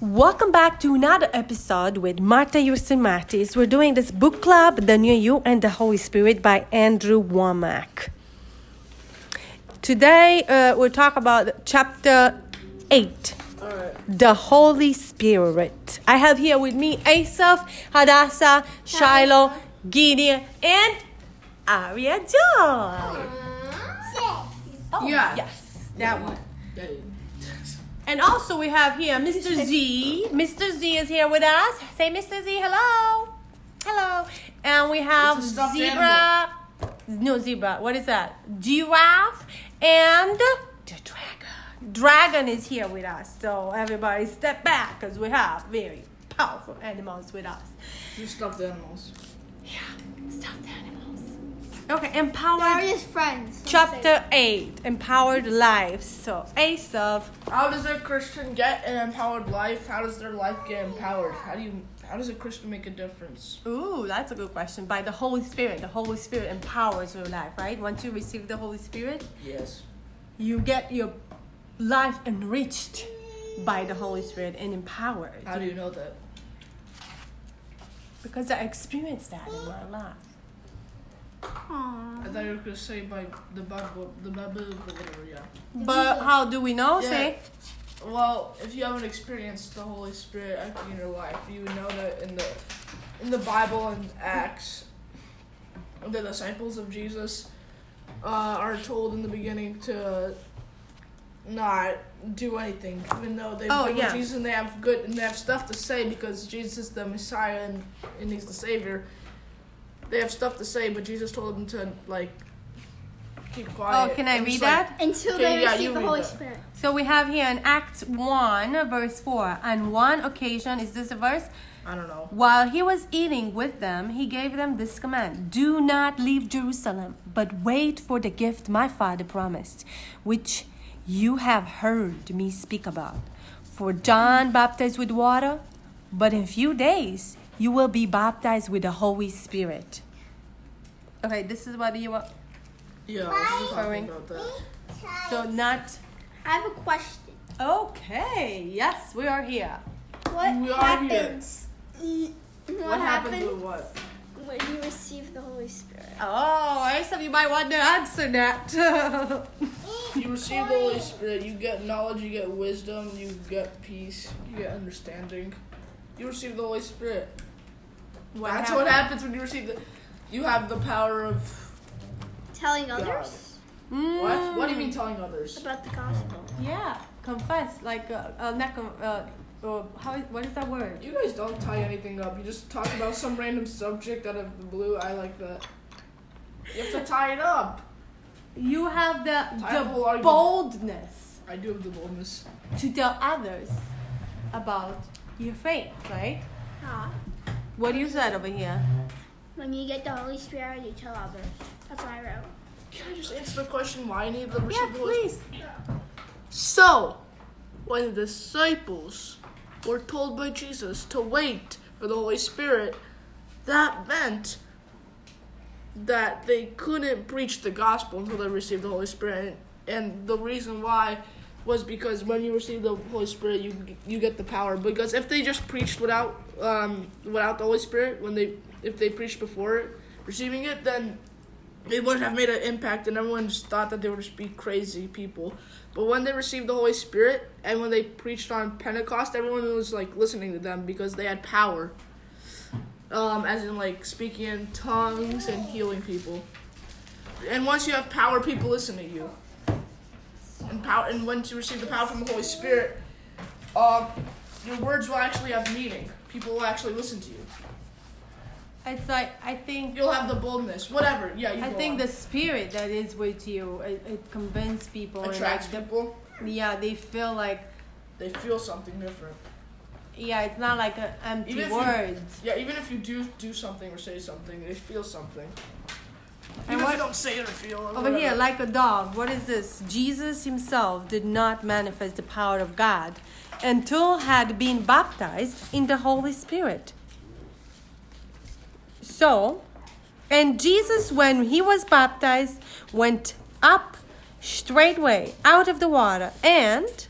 Welcome back to another episode with Marta Yursin Martis. We're doing this book club, The New You and the Holy Spirit by Andrew Wommack. Today uh, we'll talk about chapter 8, The Holy Spirit. I have here with me Asaph, Hadassah, Shiloh, Gideon, and Aria Joy. Oh, Yeah. Yes, that one. And also we have here Mr. Z. Mr. Z is here with us. Say Mr. Z, hello. Hello. And we have It's a stuffed zebra. No zebra. What is that? Giraffe and the dragon. Dragon is here with us. So everybody step back because we have very powerful animals with us. You stuffed animals. Yeah, stuffed animals. Okay, empowered. Darius friends. Chapter 8 Empowered Lives. So, Asaph. How does a Christian get an empowered life? How does their life get empowered? How do you? How does a Christian make a difference? Ooh, that's a good question. By the Holy Spirit. The Holy Spirit empowers your life, right? Once you receive the Holy Spirit, Yes. you get your life enriched by the Holy Spirit and empowered. How do you know that? Because I experienced that in my life. I thought you were gonna say by the Bible, the Bible, whatever. Yeah. But how do we know? Yeah. Say, Well, if you haven't experienced the Holy Spirit acting in your life, you would know that in the in the Bible and Acts, the disciples of Jesus uh, are told in the beginning to not do anything, even though they Oh, yeah. Jesus and they have good and they have stuff to say because Jesus is the Messiah and, and he's the Savior. They have stuff to say, but Jesus told them to like keep quiet. oh, can I And read it's like- that? Until Okay, they yeah, receive the Holy that. Spirit. So we have here in Acts 1, verse 4. On one occasion, is this a verse? I don't know. While he was eating with them, he gave them this command Do not leave Jerusalem, but wait for the gift my father promised, which you have heard me speak about. For John baptized with water, but in a few days you will be baptized with the Holy Spirit. Okay, this is what you want. Yeah, I was Referring- talking about that. So, not. I have a question. Okay, yes, we are here. What We are here. happens? e- What, What happens happens with what? when you receive the Holy Spirit? Oh, I some of you might want to answer that. You receive the Holy Spirit, you get knowledge, you get wisdom, you get peace, you get understanding. You receive the Holy Spirit. That's what happens when you receive the. You have the power of Telling God. others What? What do you mean telling others? about the gospel. Yeah, confess. Like, uh, uh, not com- uh, uh, how is, what is that word? You guys don't tie anything up. You just talk about some random subject out of the blue. I like that. You have to tie it up. You have the, I have a whole the boldness I do have the boldness. to tell others about your faith, right? Ah, What do you said over here? when you get the Holy Spirit, you tell others. That's what I wrote. Can I just answer the question why I need the receive Yeah, please. So, when the disciples were told by Jesus to wait for the Holy Spirit, that meant that they couldn't preach the gospel until they received the Holy Spirit. And the reason why was because when you receive the Holy Spirit, you you get the power. Because if they just preached without um, without the Holy Spirit, when they if they preached before receiving it, then it wouldn't have made an impact, and everyone just thought that they would just be crazy people. But when they received the Holy Spirit and when they preached on Pentecost, everyone was like listening to them because they had power. Um, as in like speaking in tongues and healing people. And once you have power, people listen to you. And power, and once you receive the power from the Holy Spirit, um, your words will actually have meaning. People will actually listen to you. It's like, I think. You'll have the boldness, whatever. Yeah, you I think on. the spirit that is with you, it, it convinces people. and, attracts like, the- people. Yeah, they feel like, They feel something different. yeah, it's not like a empty you- words. Yeah, even if you do do something or say something, they feel something. And what- don't say it or feel it. Over here, like a dog, what is this? Jesus himself did not manifest the power of God until had been baptized in the Holy Spirit. So, And Jesus, when he was baptized, went up straightway out of the water, and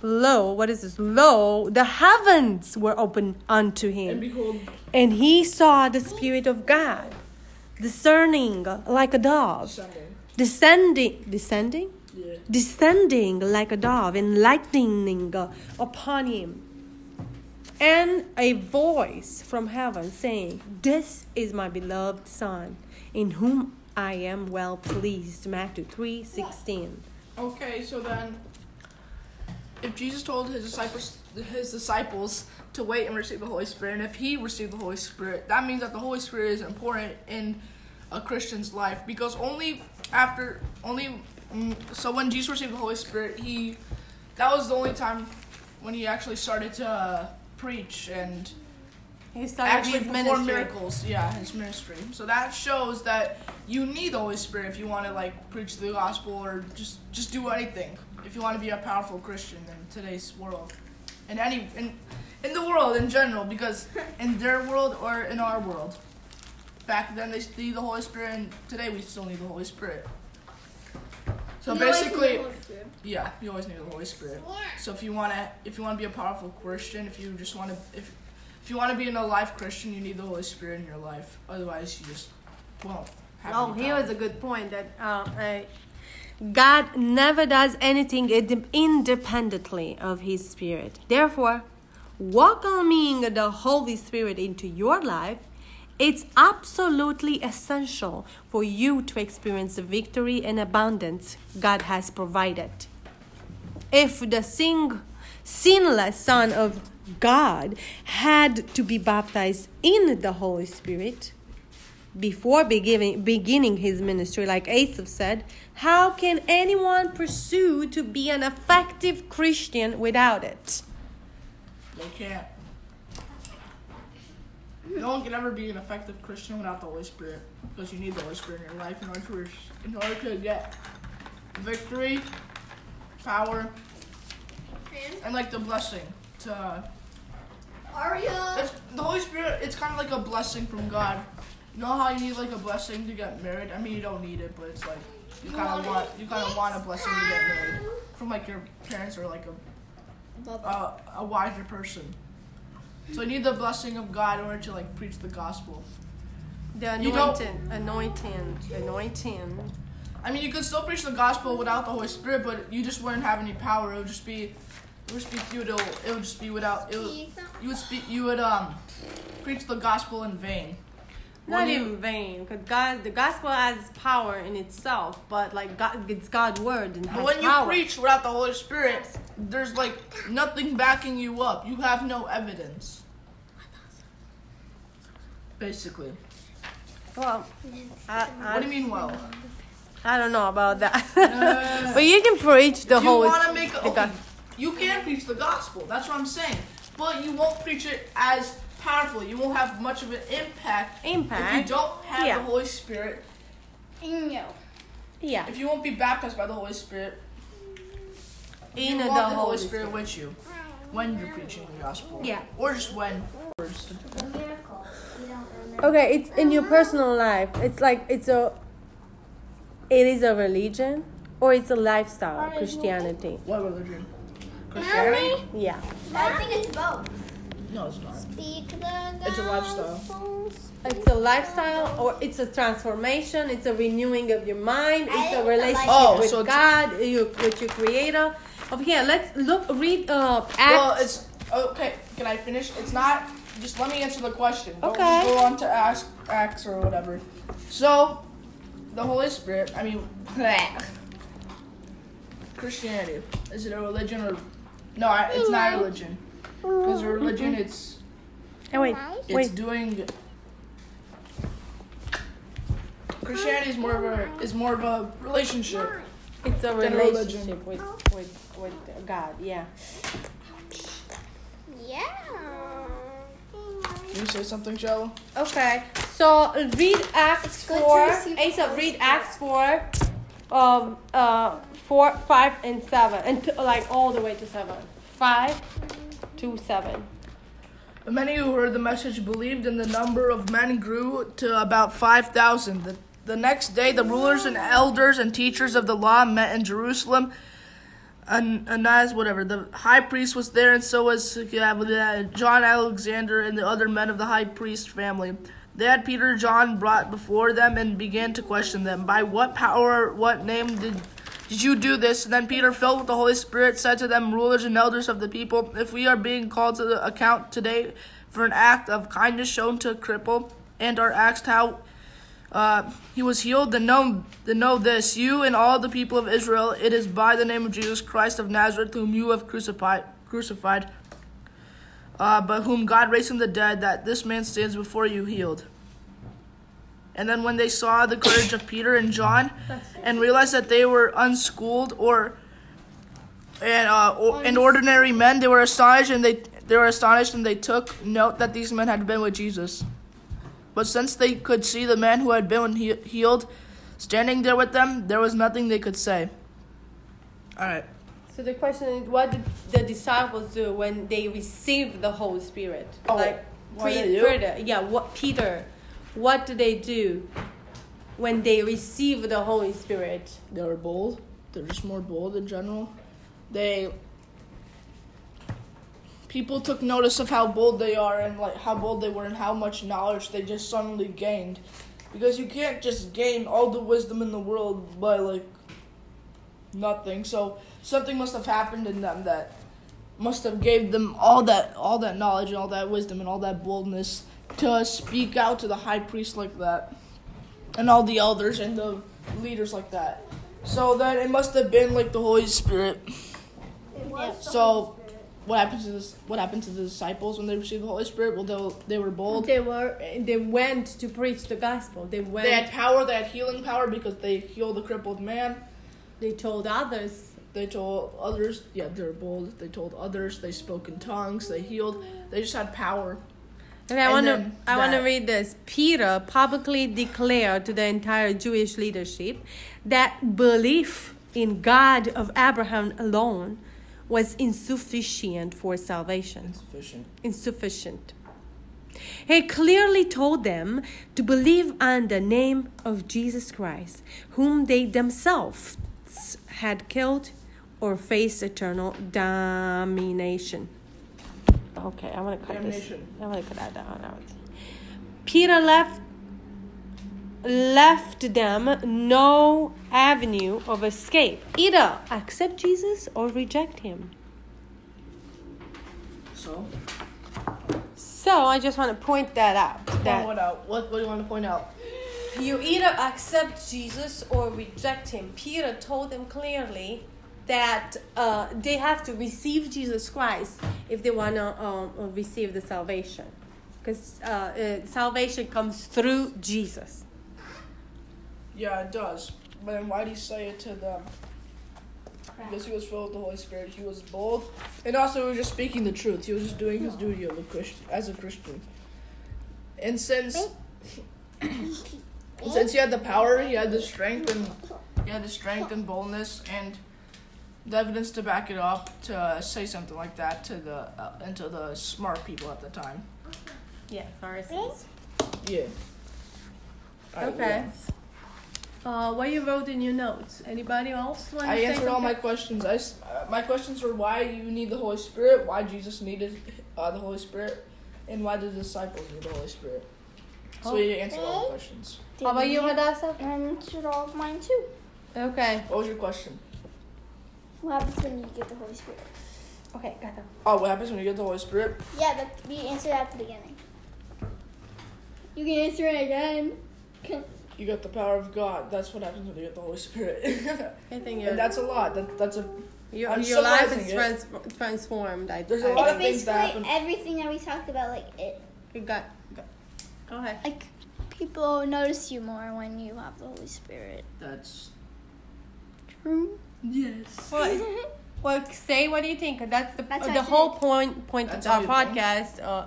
lo, what is this? Lo, the heavens were opened unto him. And behold, and he saw the Spirit of God discerning like a dove, descending. descending, descending, Yeah. descending like a dove, and lightning upon him. And a voice from heaven saying, This is my beloved Son, in whom I am well pleased. Matthew 3 16. Okay, so then, if Jesus told his disciples, his disciples to wait and receive the Holy Spirit, and if he received the Holy Spirit, that means that the Holy Spirit is important in a Christian's life because only after, only, mm, so when Jesus received the Holy Spirit, he, that was the only time when he actually started to uh, preach and He started actually perform ministry. miracles. Yeah, his ministry. So that shows that you need the Holy Spirit if you want to like preach the gospel or just just do anything. If you want to be a powerful Christian in today's world, in any in in the world in general, because in their world or in our world, back then they need the Holy Spirit, and today we still need the Holy Spirit. So You always need basically, the Holy Spirit. yeah, you always need the Holy Spirit. So if you want to, if you want to be a powerful Christian, if you just want to, if if you want to be an alive Christian, you need the Holy Spirit in your life. Otherwise, you just won't. Have Oh, any here power. is a good point that uh, uh, God never does anything independently of His Spirit. Therefore, welcoming the Holy Spirit into your life, it's absolutely essential for you to experience the victory and abundance God has provided. If the sing, sinless Son of God had to be baptized in the Holy Spirit, before beginning, beginning his ministry, like Asaph said, how can anyone pursue to be an effective Christian without it? They can't. No one can ever be an effective Christian without the Holy Spirit, because you need the Holy Spirit in your life in order to, in order to get victory, power, and like the blessing to Aria. It's, the Holy Spirit, it's kind of like a blessing from God. You know how you need like a blessing to get married? I mean, you don't need it, but it's like you kind of want you kind of want a blessing to get married from like your parents or like a a, a wiser person. So you need the blessing of God in order to like preach the gospel. The You don't- anointing, anointing, anointing. I mean, you could still preach the gospel without the Holy Spirit, but you just wouldn't have any power. It would just be, it would just be futile. It would just be without. It would, you would speak. You would um preach the gospel in vain. Not you- in vain, because God, the gospel has power in itself, but like God, it's God's word and But when you preach without the Holy Spirit, there's like nothing backing you up. You have no evidence. Basically. well, I, I, What do you mean, well? I don't know about that, Uh, but you can preach the you whole. want to make the okay, you can preach the gospel. That's what I'm saying. But you won't preach it as powerfully. You won't have much of an impact, if you don't have Yeah. the Holy Spirit. No. Yeah, If you won't be baptized by the Holy Spirit, in you the want the Holy Holy Spirit. Spirit with you when you're preaching the gospel. Yeah. Or just when. Miracle. We don't remember. Okay, it's in your personal life. It's like it's a. It is a religion, or it's a lifestyle. Christianity. What religion? Christianity? Yeah. I think it's both. No, it's not. Speak the It's a lifestyle. It's a lifestyle, or it's a transformation. It's a renewing of your mind. It's a relationship Oh, with so God, you, with your Creator. Over here, let's look. Read uh, Acts. Well, it's okay. Can I finish? It's not. Just let me answer the question. Don't Okay. go on to ask Acts or whatever. So, the Holy Spirit. I mean, Christianity. Is it a religion or? No, I- it's not a religion. Because religion, it's oh wait, it's wait. doing. Christianity is more of a is more of a relationship. It's a relationship with with with God. Yeah. Yeah. Can you say something, Joe? Okay, so read Acts four. receive the Asa, read Acts four, um, uh, four, five, and seven, and t- like all the way to seven. Five to seven. Many who heard the message believed, and the number of men grew to about 5,000. The, the next day, the rulers and elders and teachers of the law met in Jerusalem. And Ananias, whatever, the high priest was there, and so was John Alexander and the other men of the high priest family. They had Peter John brought before them and began to question them. By what power, what name did did you do this? And then Peter, filled with the Holy Spirit, said to them, rulers and elders of the people, if we are being called to account today for an act of kindness shown to a cripple, and are asked how uh, he was healed, then know, then know this, you and all the people of Israel, it is by the name of Jesus Christ of Nazareth, whom you have crucified, crucified, uh, but whom God raised from the dead, that this man stands before you healed. And then when they saw the courage of Peter and John and realized that they were unschooled or and uh, or, and ordinary men, they were astonished and they they were astonished and they took note that these men had been with Jesus. But since they could see the man who had been he- healed standing there with them, there was nothing they could say. All right. So the question is, what did the disciples do when they received the Holy Spirit? Oh, like what did they do? Peter, yeah, what Peter, what do they do when they receive the Holy Spirit? They're bold. They're just more bold in general. They people took notice of how bold they are and like how bold they were and how much knowledge they just suddenly gained. Because you can't just gain all the wisdom in the world by like nothing. So something must have happened in them that must have gave them all that all that knowledge and all that wisdom and all that boldness to speak out to the high priest like that and all the elders and the leaders like that. So then it must have been like the Holy Spirit. So what happened to this? What happened to the disciples when they received the Holy Spirit? Well, they, they were bold. They were they went to preach the gospel. They went. They had power. They had healing power because they healed the crippled man. they told others. They told others. Yeah, they were bold. They told others. They spoke in tongues. They healed. They just had power. Okay, I want to I want to read this. Peter publicly declared to the entire Jewish leadership that belief in God of Abraham alone was insufficient for salvation. Insufficient. Insufficient. He clearly told them to believe on the name of Jesus Christ, whom they themselves had killed or faced eternal damnation. Okay, I want to cut this. I want to cut that down out. Peter left left them no avenue of escape. Either accept Jesus or reject him. So So I just want to point that out. point That what out? What, what do you want to point out? you either accept Jesus or reject him. Peter told them clearly that uh, they have to receive Jesus Christ if they want to um, receive the salvation. Because uh, uh, salvation comes through Jesus. Yeah, it does. But then why did he say it to them? Because he was filled with the Holy Spirit. He was bold, and also he was just speaking the truth. He was just doing his duty of a Christian, as a Christian. And since since he had the power, he had the strength, and he had the strength and boldness, and the evidence to back it up to say something like that to the uh, and to the smart people at the time. Yeah, Pharisees. Yeah. Alright, Okay. Uh, what you wrote in your notes? Anybody else want to I say answered all my questions. I s- uh, my questions were why you need the Holy Spirit, why Jesus needed uh, the Holy Spirit, and why the disciples need the Holy Spirit. So you answered all the questions. How about you, Hadassah? I answered all of mine too. Okay. What was your question? What happens when you get the Holy Spirit? Okay, got them. Oh, what happens when you get the Holy Spirit? Yeah, but we answered at the beginning. You can answer it again. Can, You got the power of God. That's what happens when you get the Holy Spirit. I think your, and that's a lot. That, that's a. your, I'm your life summarizing is it. trans- transformed. I, There's a I- lot it's of things that basically happen. everything that we talked about. Like it, You got, got. Go ahead. like people notice you more when you have the Holy Spirit. That's. True. Yes. Well, well, say what do you think? That's the That's uh, the whole did. point point That's of our how you think? podcast. Uh,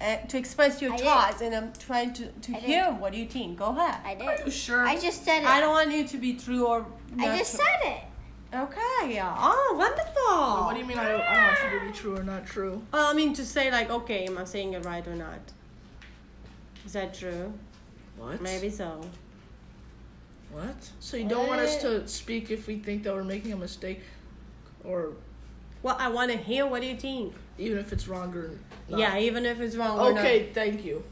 uh, to express your I did. thoughts, and I'm trying to, to I did. hear what do you think. Go ahead. I Are you sure? I just said it. I don't want you to be true or. I just true. said it. Okay. Oh, wonderful. What do you mean? I, don't, I don't want you to be true or not true? Uh, I mean to say like, okay, am I saying it right or not? Is that true? What? Maybe so. What? So you don't want us to speak if we think that we're making a mistake, or Well, I want to hear what do you think. even if it's wrong or not? Yeah, even if it's wrong. Okay, thank you.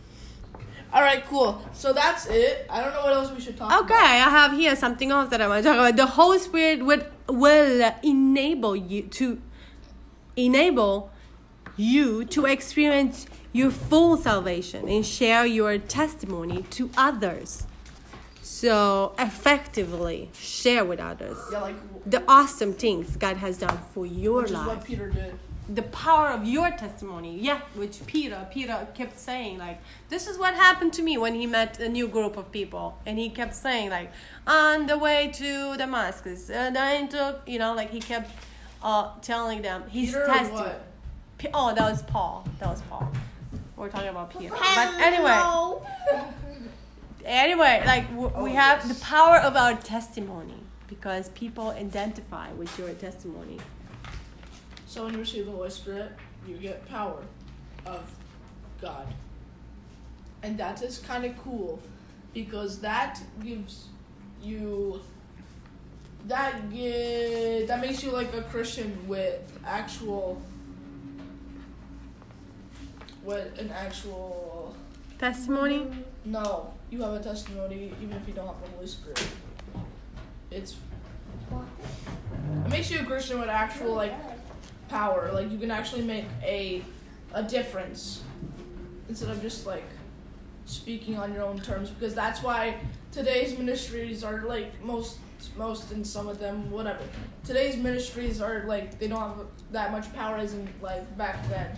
All right, cool. So that's it. I don't know what else we should talk Okay, about. Okay, I have here something else that I want to talk about. The Holy Spirit would will enable you to enable you to experience your full salvation and share your testimony to others. So effectively share with others Yeah, like the awesome things God has done for your which is what life. Peter did. the power of your testimony. Yeah, which Peter, Peter kept saying like, this is what happened to me when he met a new group of people, and he kept saying like, on the way to Damascus, and I took, you know, like he kept uh, telling them his testimony. Oh, that was Paul. That was Paul. We're talking about Peter. But anyway. anyway, like w- we Oh, have yes. the power of our testimony because people identify with your testimony. So when you receive the Holy Spirit, you get power of God. And that is kind of cool because that gives you that gi- that makes you like a Christian with actual with an actual Testimony. no, you have a testimony even if you don't have the Holy Spirit. It's it makes you a Christian with actual like power. Like you can actually make a a difference instead of just like speaking on your own terms because that's why today's ministries are like most most and some of them whatever. Today's ministries are like they don't have that much power as in like back then.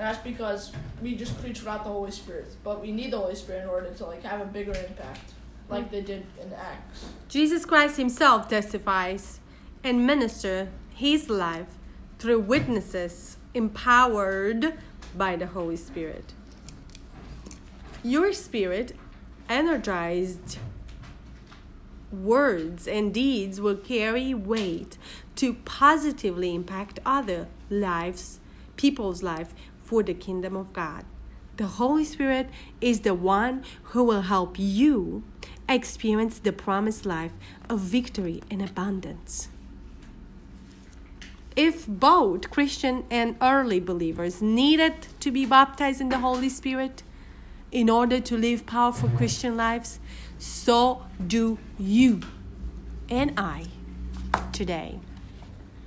And that's because we just preach without the Holy Spirit. But we need the Holy Spirit in order to like have a bigger impact. Like they did in Acts. Jesus Christ himself testifies and minister his life through witnesses empowered by the Holy Spirit. Your spirit, energized words and deeds will carry weight to positively impact other lives, people's life for the kingdom of God. The Holy Spirit is the one who will help you experience the promised life of victory and abundance. If both Christian and early believers needed to be baptized in the Holy Spirit in order to live powerful Christian lives, so do you and I today.